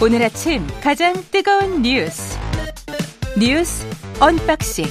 오늘 아침 가장 뜨거운 뉴스 뉴스 언박싱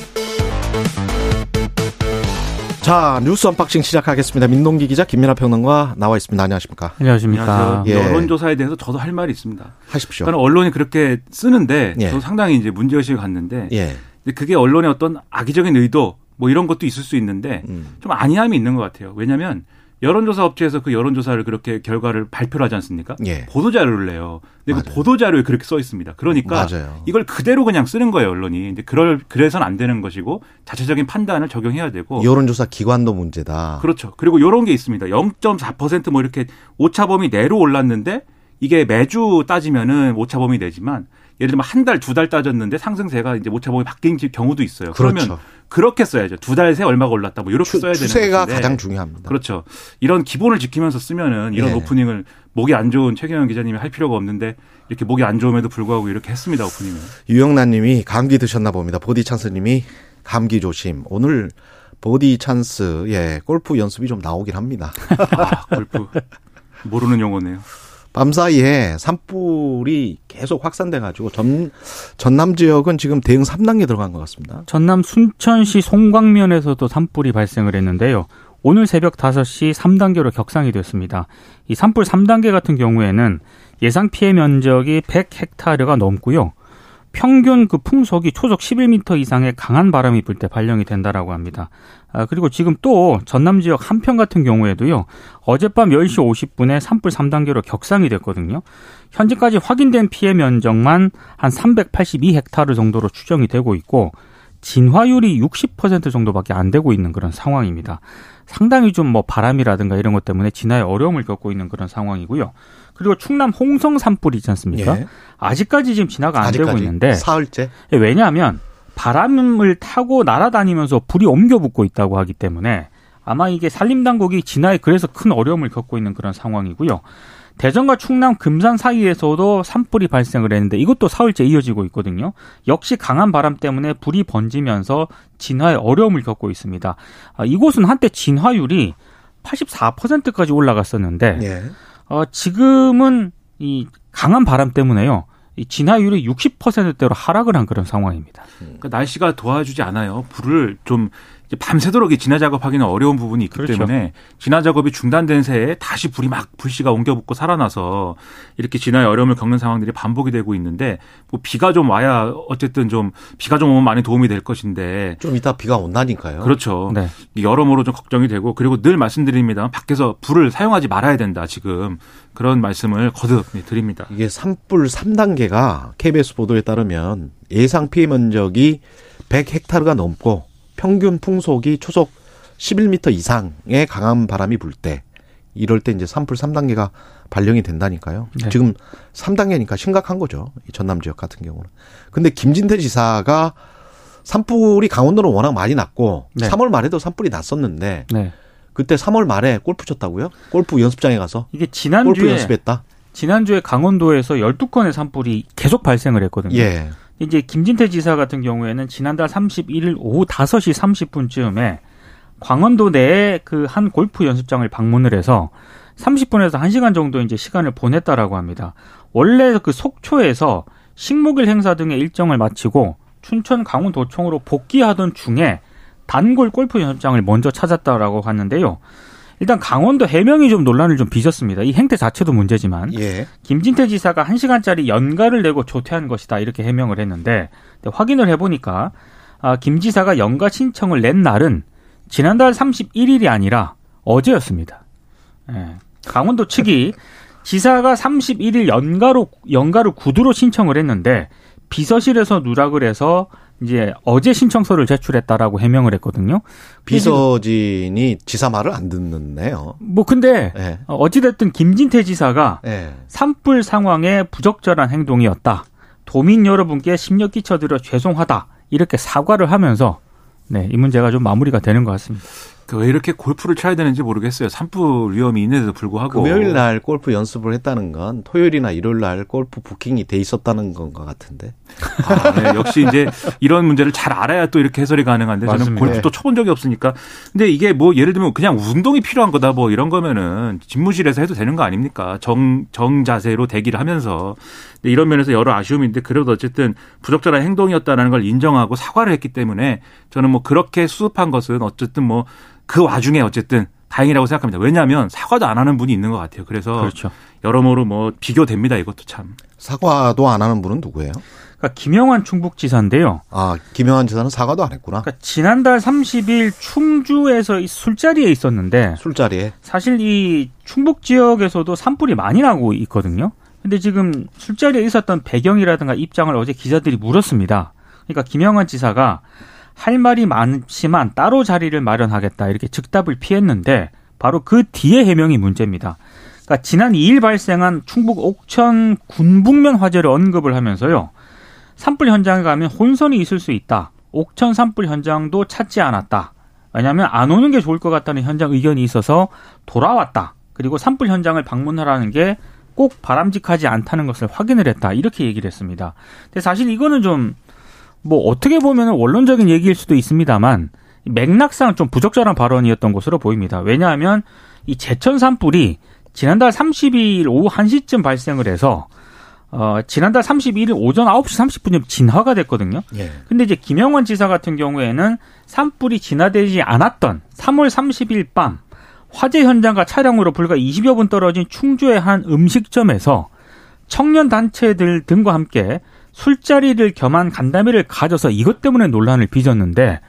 자 뉴스 언박싱 시작하겠습니다. 민동기 기자 김민하 평론가 나와 있습니다. 안녕하십니까? 안녕하십니까? 예. 여론조사에 대해서 저도 할 말이 있습니다. 하십시오. 저는 언론이 그렇게 쓰는데 예. 저도 상당히 이제 문제의식을 갖는데 예. 그게 언론의 어떤 악의적인 의도 뭐 이런 것도 있을 수 있는데 음. 좀 안이함이 있는 것 같아요. 왜냐하면 여론조사 업체에서 그 여론조사를 그렇게 결과를 발표를 하지 않습니까? 예. 보도자료를 내요. 근데 그 맞아요. 보도자료에 그렇게 써 있습니다. 그러니까 맞아요. 이걸 그대로 그냥 쓰는 거예요, 언론이. 근데 그럴 그래서는 안 되는 것이고 자체적인 판단을 적용해야 되고 여론조사 기관도 문제다. 그렇죠. 그리고 이런 게 있습니다. 0.4%뭐 이렇게 오차범위 내로 올랐는데 이게 매주 따지면은 오차범위 내지만 예를 들면 한 달, 두 달 따졌는데 상승세가 이제 오차범위 바뀐 경우도 있어요. 그렇죠. 그러면 그렇게 써야죠. 두 달 새 얼마가 올랐다 뭐 이렇게 추, 써야 되는 추세가. 가장 중요합니다. 그렇죠. 이런 기본을 지키면서 쓰면은 이런 예. 오프닝을 목이 안 좋은 최경영 기자님이 할 필요가 없는데 이렇게 목이 안 좋음에도 불구하고 이렇게 했습니다 오프닝을. 유영란님이 감기 드셨나 봅니다. 보디 찬스님이 감기 조심. 오늘 보디 찬스 예 골프 연습이 좀 나오긴 합니다. 아, 골프 모르는 용어네요. 밤 사이에 산불이 계속 확산돼 가지고 전 전남 지역은 지금 대응 3단계 들어간 것 같습니다. 전남 순천시 송광면에서도 산불이 발생을 했는데요. 오늘 새벽 5시 3단계로 격상이 됐습니다. 이 산불 3단계 같은 경우에는 예상 피해 면적이 100헥타르가 넘고요. 평균 그 풍속이 초속 11m 이상의 강한 바람이 불 때 발령이 된다라고 합니다. 아, 그리고 지금 또 전남 지역 한편 같은 경우에도요. 어젯밤 10시 50분에 산불 3단계로 격상이 됐거든요. 현재까지 확인된 피해 면적만 한 382헥타르 정도로 추정이 되고 있고 진화율이 60% 정도밖에 안 되고 있는 그런 상황입니다. 상당히 좀 뭐 바람이라든가 이런 것 때문에 진화에 어려움을 겪고 있는 그런 상황이고요. 그리고 충남 홍성 산불이 있지 않습니까? 예. 아직까지 지금 진화가 안 되고 아직까지 있는데 사흘째. 왜냐하면 바람을 타고 날아다니면서 불이 옮겨 붙고 있다고 하기 때문에 아마 이게 산림 당국이 진화에 그래서 큰 어려움을 겪고 있는 그런 상황이고요. 대전과 충남 금산 사이에서도 산불이 발생을 했는데 이것도 사흘째 이어지고 있거든요. 역시 강한 바람 때문에 불이 번지면서 진화에 어려움을 겪고 있습니다. 아, 이곳은 한때 진화율이 84%까지 올라갔었는데 예. 어, 지금은 이 강한 바람 때문에요. 이 진화율이 60%대로 하락을 한 그런 상황입니다. 그러니까 날씨가 도와주지 않아요. 불을 좀 밤새도록 이 진화 작업하기는 어려운 부분이 있기 그렇죠. 때문에 진화 작업이 중단된 새에 다시 불이 막 불씨가 옮겨 붙고 살아나서 이렇게 진화에 어려움을 겪는 상황들이 반복이 되고 있는데 뭐 비가 좀 와야 어쨌든 좀 비가 좀 오면 많이 도움이 될 것인데 좀 이따 비가 온다니까요. 그렇죠. 네. 여러모로 좀 걱정이 되고 그리고 늘 말씀드립니다. 밖에서 불을 사용하지 말아야 된다. 지금 그런 말씀을 거듭 네, 드립니다. 이게 산불 3단계가 KBS 보도에 따르면 예상 피해 면적이 100헥타르가 넘고 평균 풍속이 초속 11m 이상의 강한 바람이 불 때 이럴 때 이제 산불 3단계가 발령이 된다니까요. 네. 지금 3단계니까 심각한 거죠. 이 전남 지역 같은 경우는. 근데 김진태 지사가 산불이 강원도는 워낙 많이 났고 네. 3월 말에도 산불이 났었는데 네. 그때 3월 말에 골프 쳤다고요? 골프 연습장에 가서 이게 골프 지난주에 연습했다. 지난주에 강원도에서 12건의 산불이 계속 발생을 했거든요. 예. 이제 김진태 지사 같은 경우에는 지난달 31일 오후 5시 30분쯤에 광원도 내에 그한 골프 연습장을 방문을 해서 30분에서 1시간 정도 이제 시간을 보냈다라고 합니다. 원래 그 속초에서 식목일 행사 등의 일정을 마치고 춘천 강원도청으로 복귀하던 중에 단골 골프 연습장을 먼저 찾았다라고 하는데요. 일단 강원도 해명이 좀 논란을 좀 빚었습니다. 이 행태 자체도 문제지만 예. 김진태 지사가 1시간짜리 연가를 내고 조퇴한 것이다 이렇게 해명을 했는데 확인을 해보니까 아, 김 지사가 연가 신청을 낸 날은 지난달 31일이 아니라 어제였습니다. 예. 강원도 측이 지사가 31일 연가로 연가를 구두로 신청을 했는데 비서실에서 누락을 해서 이제 어제 신청서를 제출했다라고 해명을 했거든요. 비서진이 지사 말을 안 듣는네요. 뭐 근데 예. 어찌됐든 김진태 지사가 예. 산불 상황에 부적절한 행동이었다. 도민 여러분께 심려 끼쳐드려 죄송하다. 이렇게 사과를 하면서 네, 이 문제가 좀 마무리가 되는 것 같습니다. 그 왜 이렇게 골프를 쳐야 되는지 모르겠어요. 산불 위험이 있는데도 불구하고. 금요일 날 골프 연습을 했다는 건 토요일이나 일요일 날 골프 부킹이 돼 있었다는 건 것 같은데. 아, 네. 역시 이제 이런 문제를 잘 알아야 또 이렇게 해설이 가능한데 저는 맞습니다. 골프도 쳐본 적이 없으니까. 근데 이게 뭐 예를 들면 그냥 운동이 필요한 거다 뭐 이런 거면은 집무실에서 해도 되는 거 아닙니까? 정, 정 자세로 대기를 하면서. 이런 면에서 여러 아쉬움인데 그래도 어쨌든 부적절한 행동이었다는 걸 인정하고 사과를 했기 때문에 저는 뭐 그렇게 수습한 것은 어쨌든 뭐 그 와중에 어쨌든 다행이라고 생각합니다. 왜냐하면 사과도 안 하는 분이 있는 것 같아요. 그래서 그렇죠. 여러모로 뭐 비교됩니다. 이것도 참. 사과도 안 하는 분은 누구예요? 그러니까 김영환 충북지사인데요. 아, 김영환 지사는 사과도 안 했구나. 그러니까 지난달 30일 충주에서 이 술자리에 있었는데 술자리에. 사실 이 충북 지역에서도 산불이 많이 나고 있거든요. 근데 지금 술자리에 있었던 배경이라든가 입장을 어제 기자들이 물었습니다. 그러니까 김영환 지사가 할 말이 많지만 따로 자리를 마련하겠다 이렇게 즉답을 피했는데 바로 그 뒤에 해명이 문제입니다. 그러니까 지난 2일 발생한 충북 옥천 군북면 화재를 언급을 하면서요. 산불 현장에 가면 혼선이 있을 수 있다. 옥천 산불 현장도 찾지 않았다. 왜냐하면 안 오는 게 좋을 것 같다는 현장 의견이 있어서 돌아왔다. 그리고 산불 현장을 방문하라는 게 꼭 바람직하지 않다는 것을 확인을 했다. 이렇게 얘기를 했습니다. 근데 사실 이거는 좀 뭐 어떻게 보면 원론적인 얘기일 수도 있습니다만 맥락상 좀 부적절한 발언이었던 것으로 보입니다. 왜냐하면 이 제천 산불이 지난달 32일 오후 1시쯤 발생을 해서 어, 지난달 31일 오전 9시 30분쯤 진화가 됐거든요. 예. 근데 이제 김영환 지사 같은 경우에는 산불이 진화되지 않았던 3월 30일 밤 화재 현장과 차량으로 불과 20여 분 떨어진 충주의 한 음식점에서 청년 단체들 등과 함께 술자리를 겸한 간담회를 가져서 이것 때문에 논란을 빚었는데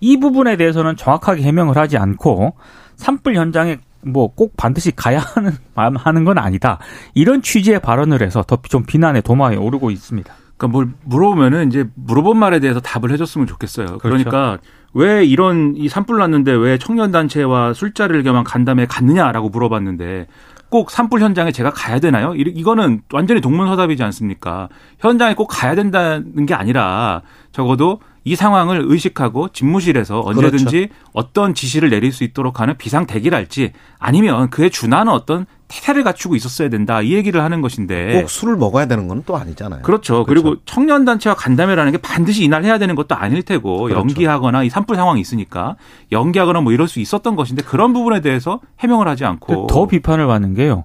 이 부분에 대해서는 정확하게 해명을 하지 않고 산불 현장에 뭐 꼭 반드시 가야 하는 하는 건 아니다. 이런 취지의 발언을 해서 더 좀 비난의 도마에 오르고 있습니다. 그러니까 뭘 물어보면은 이제 물어본 말에 대해서 답을 해줬으면 좋겠어요. 그러니까 왜 이런 이 산불 났는데 왜 청년 단체와 술자리를 겸한 간담회 갔느냐라고 물어봤는데 꼭 산불 현장에 제가 가야 되나요? 이- 이거는 완전히 동문서답이지 않습니까? 현장에 꼭 가야 된다는 게 아니라 적어도 이 상황을 의식하고 집무실에서 언제든지 어떤 지시를 내릴 수 있도록 하는 비상 대기랄지 아니면 그에 준하는 어떤 태세를 갖추고 있었어야 된다 이 얘기를 하는 것인데 꼭 술을 먹어야 되는 건 또 아니잖아요. 그렇죠. 그리고 청년 단체와 간담회라는 게 반드시 이날 해야 되는 것도 아닐 테고 그렇죠. 연기하거나 이 산불 상황이 있으니까 연기하거나 뭐 이럴 수 있었던 것인데 그런 부분에 대해서 해명을 하지 않고 더 비판을 받는 게요.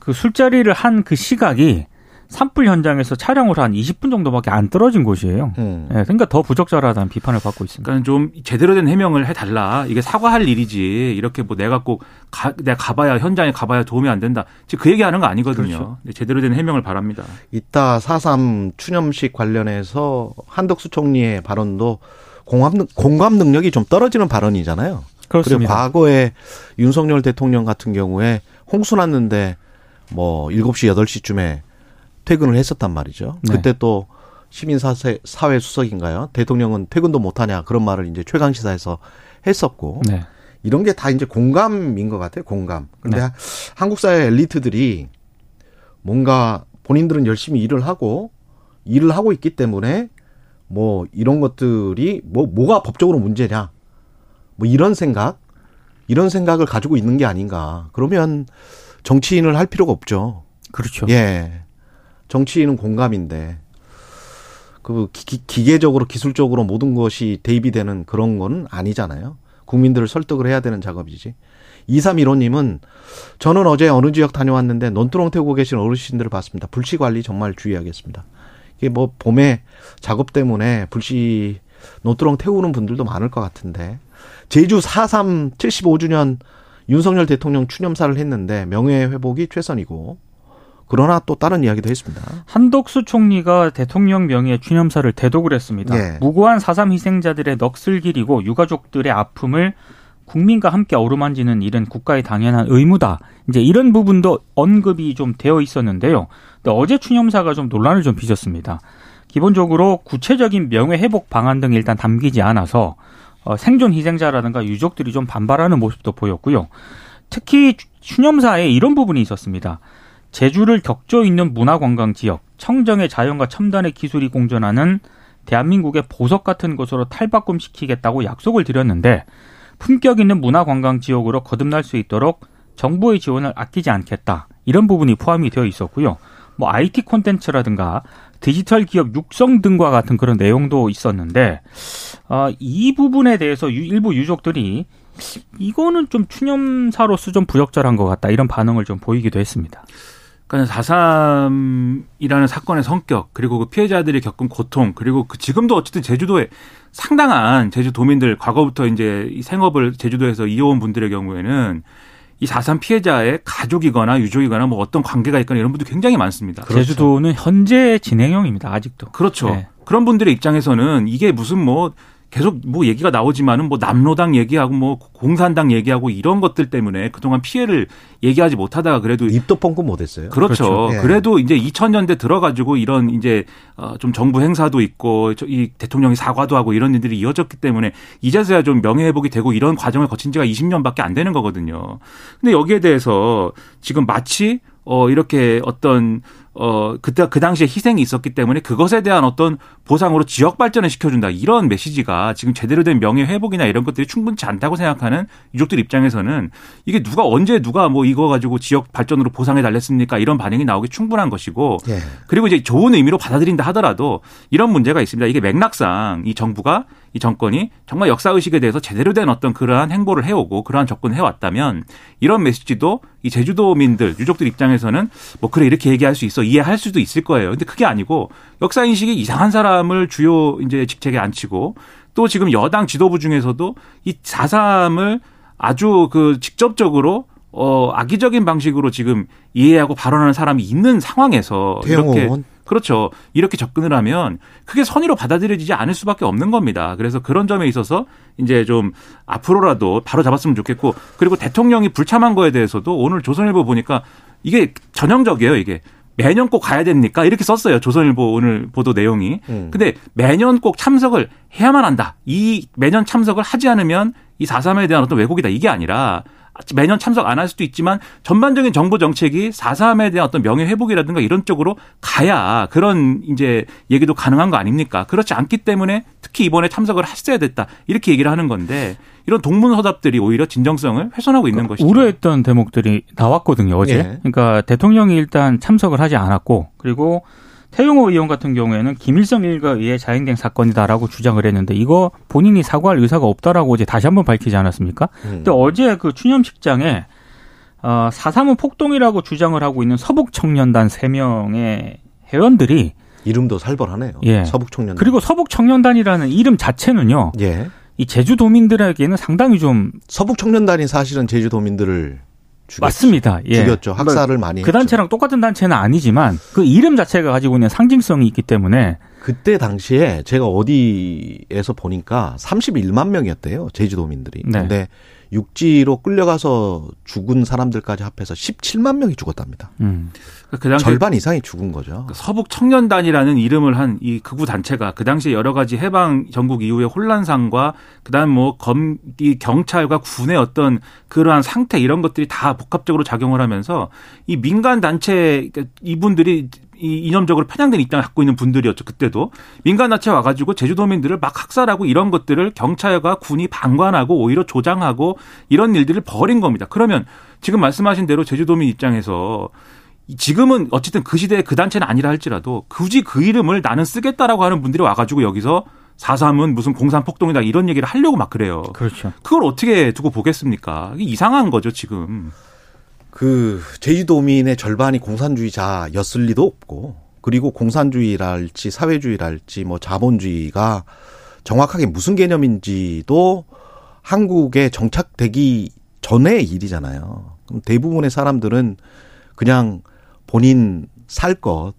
그 술자리를 한 그 시각이 산불 현장에서 차량으로 한 20분 정도밖에 안 떨어진 곳이에요. 음. 예, 그러니까 더 부적절하다는 비판을 받고 있습니다. 그러니까 좀 제대로 된 해명을 해달라. 이게 사과할 일이지. 이렇게 뭐 내가 꼭 가, 내가 가봐야 현장에 가봐야 도움이 안 된다. 지금 그 얘기하는 거 아니거든요. 그렇죠. 네, 제대로 된 해명을 바랍니다. 이따 4.3 추념식 관련해서 한덕수 총리의 발언도 공감, 능- 공감 능력이 좀 떨어지는 발언이잖아요. 그리고 그렇습니다. 과거에 윤석열 대통령 같은 경우에 홍수 났는데 뭐 7시, 8시쯤에 퇴근을 했었단 말이죠. 네. 그때 또 시민사회 사회 수석인가요? 대통령은 퇴근도 못하냐 그런 말을 이제 최강시사에서 했었고 네. 이런 게 다 이제 공감인 것 같아요. 공감. 근데 네. 한국 사회 엘리트들이 뭔가 본인들은 열심히 일을 하고 일을 하고 있기 때문에 뭐 이런 것들이 뭐 뭐가 법적으로 문제냐 뭐 이런 생각 이런 생각을 가지고 있는 게 아닌가. 그러면 정치인을 할 필요가 없죠. 그렇죠. 예. 정치인은 공감인데 그 기, 기계적으로 기술적으로 모든 것이 대입이 되는 그런 건 아니잖아요. 국민들을 설득을 해야 되는 작업이지. 2315님은 저는 어제 어느 지역 다녀왔는데 논두렁 태우고 계신 어르신들을 봤습니다. 불씨 관리 정말 주의하겠습니다. 이게 뭐 봄에 작업 때문에 불씨 논두렁 태우는 분들도 많을 것 같은데 제주 4.3 75주년 윤석열 대통령 추념사를 했는데 명예 회복이 최선이고 그러나 또 다른 이야기도 했습니다. 한덕수 총리가 대통령 명의의 추념사를 대독을 했습니다. 예. 무고한 4.3 희생자들의 넋을 기리고 유가족들의 아픔을 국민과 함께 어루만지는 일은 국가의 당연한 의무다. 이제 이런 부분도 언급이 좀 되어 있었는데요. 근데 어제 추념사가 좀 논란을 좀 빚었습니다. 기본적으로 구체적인 명예 회복 방안 등이 일단 담기지 않아서 어, 생존 희생자라든가 유족들이 좀 반발하는 모습도 보였고요. 특히 추념사에 이런 부분이 있었습니다. 제주를 격조 있는 문화관광 지역, 청정의 자연과 첨단의 기술이 공존하는 대한민국의 보석 같은 곳으로 탈바꿈시키겠다고 약속을 드렸는데 품격 있는 문화관광 지역으로 거듭날 수 있도록 정부의 지원을 아끼지 않겠다. 이런 부분이 포함이 되어 있었고요. 뭐 IT 콘텐츠라든가 디지털 기업 육성 등과 같은 그런 내용도 있었는데 어, 이 부분에 대해서 유, 일부 유족들이 이거는 좀 추념사로서 좀 부적절한 것 같다 이런 반응을 좀 보이기도 했습니다. 그러니까 4.3이라는 사건의 성격 그리고 그 피해자들이 겪은 고통 그리고 그 지금도 어쨌든 제주도에 상당한 제주도민들 과거부터 이제 이 생업을 제주도에서 이어온 분들의 경우에는 이4.3 피해자의 가족이거나 유족이거나 뭐 어떤 관계가 있거나 이런 분들 굉장히 많습니다. 그렇죠. 제주도는 현재 진행형입니다. 아직도. 그렇죠. 네. 그런 분들의 입장에서는 이게 무슨 뭐 계속 뭐 얘기가 나오지만은 뭐 남로당 얘기하고 뭐 공산당 얘기하고 이런 것들 때문에 그동안 피해를 얘기하지 못하다가 그래도 입도 뻥긋 못했어요. 그렇죠. 그렇죠. 예. 그래도 이제 2000년대 들어가지고 이런 이제 어좀 정부 행사도 있고 이 대통령이 사과도 하고 이런 일들이 이어졌기 때문에 이제서야 좀 명예 회복이 되고 이런 과정을 거친 지가 20년밖에 안 되는 거거든요. 근데 여기에 대해서 지금 마치 어 이렇게 어떤 어 그때 그 당시에 희생이 있었기 때문에 그것에 대한 어떤 보상으로 지역 발전을 시켜준다. 이런 메시지가 지금 제대로 된 명예 회복이나 이런 것들이 충분치 않다고 생각하는 유족들 입장에서는 이게 누가 언제 누가 뭐 이거 가지고 지역 발전으로 보상해 달랬습니까? 이런 반응이 나오기 충분한 것이고 예. 그리고 이제 좋은 의미로 받아들인다 하더라도 이런 문제가 있습니다. 이게 맥락상 이 정부가 이 정권이 정말 역사 의식에 대해서 제대로 된 어떤 그러한 행보를 해오고 그러한 접근을 해왔다면 이런 메시지도 이 제주도민들 유족들 입장에서는 뭐 그래 이렇게 얘기할 수 있어 이해할 수도 있을 거예요. 근데 그게 아니고 역사 인식이 이상한 사람을 주요 이제 직책에 앉히고 또 지금 여당 지도부 중에서도 이 4.3을 아주 그 직접적으로 어 악의적인 방식으로 지금 이해하고 발언하는 사람이 있는 상황에서 이렇게 그렇죠. 이렇게 접근을 하면 크게 선의로 받아들여지지 않을 수밖에 없는 겁니다. 그래서 그런 점에 있어서 이제 좀 앞으로라도 바로 잡았으면 좋겠고 그리고 대통령이 불참한 거에 대해서도 오늘 조선일보 보니까 이게 전형적이에요, 이게. 매년 꼭 가야 됩니까? 이렇게 썼어요. 조선일보 오늘 보도 내용이. 음. 근데 매년 꼭 참석을 해야만 한다. 이 매년 참석을 하지 않으면 이 4.3에 대한 어떤 왜곡이다. 이게 아니라 매년 참석 안 할 수도 있지만 전반적인 정부 정책이 4.3에 대한 어떤 명예 회복이라든가 이런 쪽으로 가야 그런 이제 얘기도 가능한 거 아닙니까? 그렇지 않기 때문에 특히 이번에 참석을 했어야 됐다. 이렇게 얘기를 하는 건데 이런 동문서답들이 오히려 진정성을 훼손하고 있는 것이죠. 우려했던 대목들이 나왔거든요, 어제. 예. 그러니까 대통령이 일단 참석을 하지 않았고 그리고 태용호 의원 같은 경우에는 김일성 일가에 의해 자행된 사건이다라고 주장을 했는데 이거 본인이 사과할 의사가 없다라고 어제 다시 한번 밝히지 않았습니까? 음. 근데 어제 그 추념식장에 어, 4.3은 폭동이라고 주장을 하고 있는 서북 청년단 3명의 회원들이 이름도 살벌하네요. 예. 서북 청년단. 그리고 서북 청년단이라는 이름 자체는요. 예. 이 제주도민들에게는 상당히 좀 서북 청년단이 사실은 제주도민들을 죽였, 맞습니다. 예. 죽였죠. 학살을 많이. 그 했죠. 단체랑 똑같은 단체는 아니지만 그 이름 자체가 가지고 있는 상징성이 있기 때문에 그때 당시에 제가 어디에서 보니까 31만 명이었대요. 제주도민들이. 네. 근데 육지로 끌려가서 죽은 사람들까지 합해서 17만 명이 죽었답니다. 음. 그 당시 절반 이상이 죽은 거죠. 그 서북 청년단이라는 이름을 한 이 극우 단체가 그 당시에 여러 가지 해방 전국 이후의 혼란상과 그다음 뭐 검 이 경찰과 군의 어떤 그러한 상태 이런 것들이 다 복합적으로 작용을 하면서 이 민간 단체 그러니까 이분들이 이 이념적으로 편향된 입장을 갖고 있는 분들이었죠. 그때도 민간 단체 와가지고 제주도민들을 막 학살하고 이런 것들을 경찰과 군이 방관하고 오히려 조장하고 이런 일들을 벌인 겁니다. 그러면 지금 말씀하신 대로 제주도민 입장에서 지금은 어쨌든 그 시대에 그 단체는 아니라 할지라도 굳이 그 이름을 나는 쓰겠다라고 하는 분들이 와가지고 여기서 4.3은 무슨 공산 폭동이다 이런 얘기를 하려고 막 그래요. 그렇죠. 그걸 어떻게 두고 보겠습니까? 이상한 거죠, 지금. 그 제주도민의 절반이 공산주의자였을 리도 없고 그리고 공산주의랄지 사회주의랄지 뭐 자본주의가 정확하게 무슨 개념인지도 한국에 정착되기 전의 일이잖아요. 그럼 대부분의 사람들은 그냥 본인 살 것,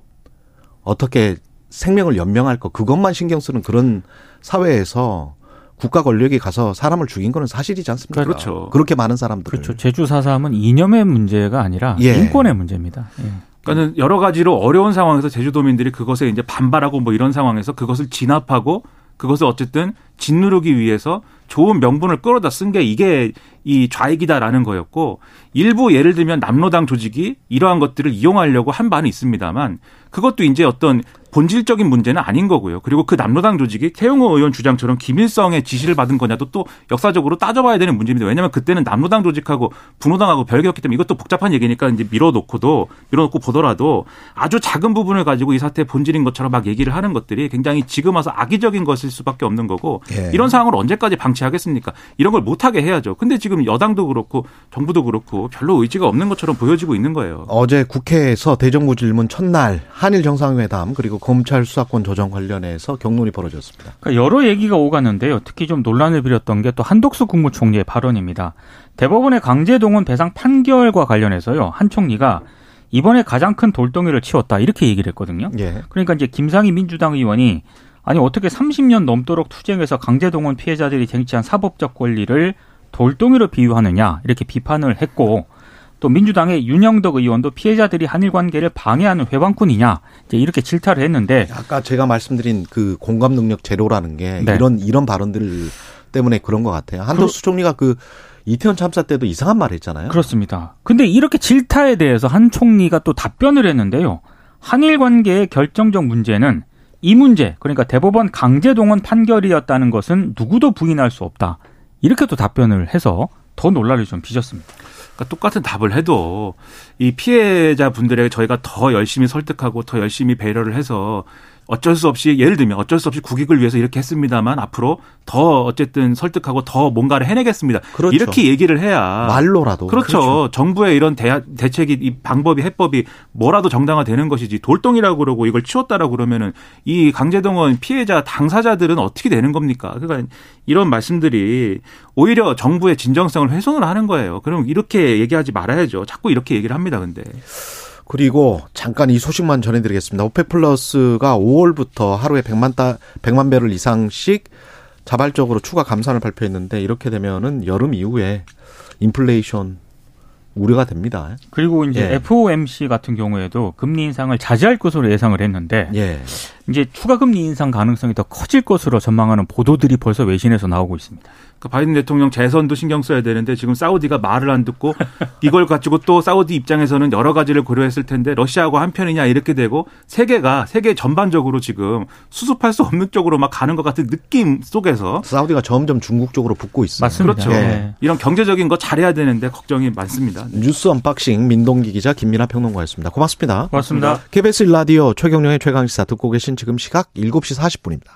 어떻게 생명을 연명할 것, 그것만 신경 쓰는 그런 사회에서 국가 권력이 가서 사람을 죽인 거는 사실이지 않습니까? 그렇죠. 그렇게 많은 사람들. 그렇죠. 제주 사삼은 이념의 문제가 아니라 예. 인권의 문제입니다. 예. 그러니까는 여러 가지로 어려운 상황에서 제주도민들이 그것에 이제 반발하고 뭐 이런 상황에서 그것을 진압하고 그것을 어쨌든 짓누르기 위해서 좋은 명분을 끌어다 쓴 게 이게 이 좌익이다라는 거였고 일부 예를 들면 남로당 조직이 이러한 것들을 이용하려고 한 바는 있습니다만 그것도 이제 어떤 본질적인 문제는 아닌 거고요. 그리고 그 남로당 조직이 태용호 의원 주장처럼 김일성의 지시를 받은 거냐도 또 역사적으로 따져봐야 되는 문제입니다. 왜냐하면 그때는 남로당 조직하고 분호당하고 별개였기 때문에 이것도 복잡한 얘기니까 이제 밀어놓고도 밀어놓고 보더라도 아주 작은 부분을 가지고 이 사태의 본질인 것처럼 막 얘기를 하는 것들이 굉장히 지금 와서 악의적인 것일 수밖에 없는 거고 예. 이런 상황을 언제까지 방치하겠습니까? 이런 걸 못하게 해야죠. 근데 지금 여당도 그렇고 정부도 그렇고 별로 의지가 없는 것처럼 보여지고 있는 거예요. 어제 국회에서 대정부 질문 첫날 한일 정상회담 그리고 검찰 수사권 조정 관련해서 경론이 벌어졌습니다. 그러니까 여러 얘기가 오갔는데요. 특히 좀 논란을 빌었던 게 또 한독수 국무총리의 발언입니다. 대법원의 강제동원 배상 판결과 관련해서요. 한 총리가 이번에 가장 큰 돌덩이를 치웠다 이렇게 얘기를 했거든요. 예. 그러니까 이제 김상희 민주당 의원이 아니 어떻게 30년 넘도록 투쟁해서 강제동원 피해자들이 쟁취한 사법적 권리를 돌덩이로 비유하느냐 이렇게 비판을 했고 또 민주당의 윤영덕 의원도 피해자들이 한일 관계를 방해하는 회방꾼이냐 이제 이렇게 질타를 했는데 아까 제가 말씀드린 그 공감 능력 제로라는 게 네. 이런 이런 발언들 때문에 그런 것 같아요. 한덕수 총리가 그 이태원 참사 때도 이상한 말 했잖아요. 그렇습니다. 근데 이렇게 질타에 대해서 한 총리가 또 답변을 했는데요. 한일 관계의 결정적 문제는 이 문제, 그러니까 대법원 강제동원 판결이었다는 것은 누구도 부인할 수 없다. 이렇게 또 답변을 해서 더 논란을 좀 빚었습니다. 그러니까 똑같은 답을 해도 이 피해자 분들에게 저희가 더 열심히 설득하고 더 열심히 배려를 해서 어쩔 수 없이 예를 들면 어쩔 수 없이 국익을 위해서 이렇게 했습니다만 앞으로 더 어쨌든 설득하고 더 뭔가를 해내겠습니다. 그렇죠. 이렇게 얘기를 해야 말로라도 그렇죠. 정부의 이런 대, 대책이 이 방법이 해법이 뭐라도 정당화되는 것이지 돌덩이라고 그러고 이걸 치웠다라고 그러면은 이 강제동원 피해자 당사자들은 어떻게 되는 겁니까? 그러니까 이런 말씀들이 오히려 정부의 진정성을 훼손을 하는 거예요. 그럼 이렇게 얘기하지 말아야죠. 자꾸 이렇게 얘기를 합니다. 근데 그리고 잠깐 이 소식만 전해드리겠습니다. 오펙 플러스가 5월부터 하루에 100만 다 100만 배럴 이상씩 자발적으로 추가 감산을 발표했는데 이렇게 되면은 여름 이후에 인플레이션 우려가 됩니다. 그리고 이제 예. FOMC 같은 경우에도 금리 인상을 자제할 것으로 예상을 했는데 예. 이제 추가 금리 인상 가능성이 더 커질 것으로 전망하는 보도들이 벌써 외신에서 나오고 있습니다. 그 바이든 대통령 재선도 신경 써야 되는데 지금 사우디가 말을 안 듣고 이걸 가지고 또 사우디 입장에서는 여러 가지를 고려했을 텐데 러시아하고 한편이냐 이렇게 되고 세계가 세계 전반적으로 지금 수습할 수 없는 쪽으로 막 가는 것 같은 느낌 속에서 사우디가 점점 중국 쪽으로 붙고 있어요. 맞습니다. 그렇죠. 예. 이런 경제적인 거 잘해야 되는데 걱정이 많습니다. 뉴스 언박싱 민동기 기자 김민하 평론가였습니다. 고맙습니다. 고맙습니다. KBS 1라디오 최경영의 최강시사 듣고 계신 지금 시각 7시 40분입니다.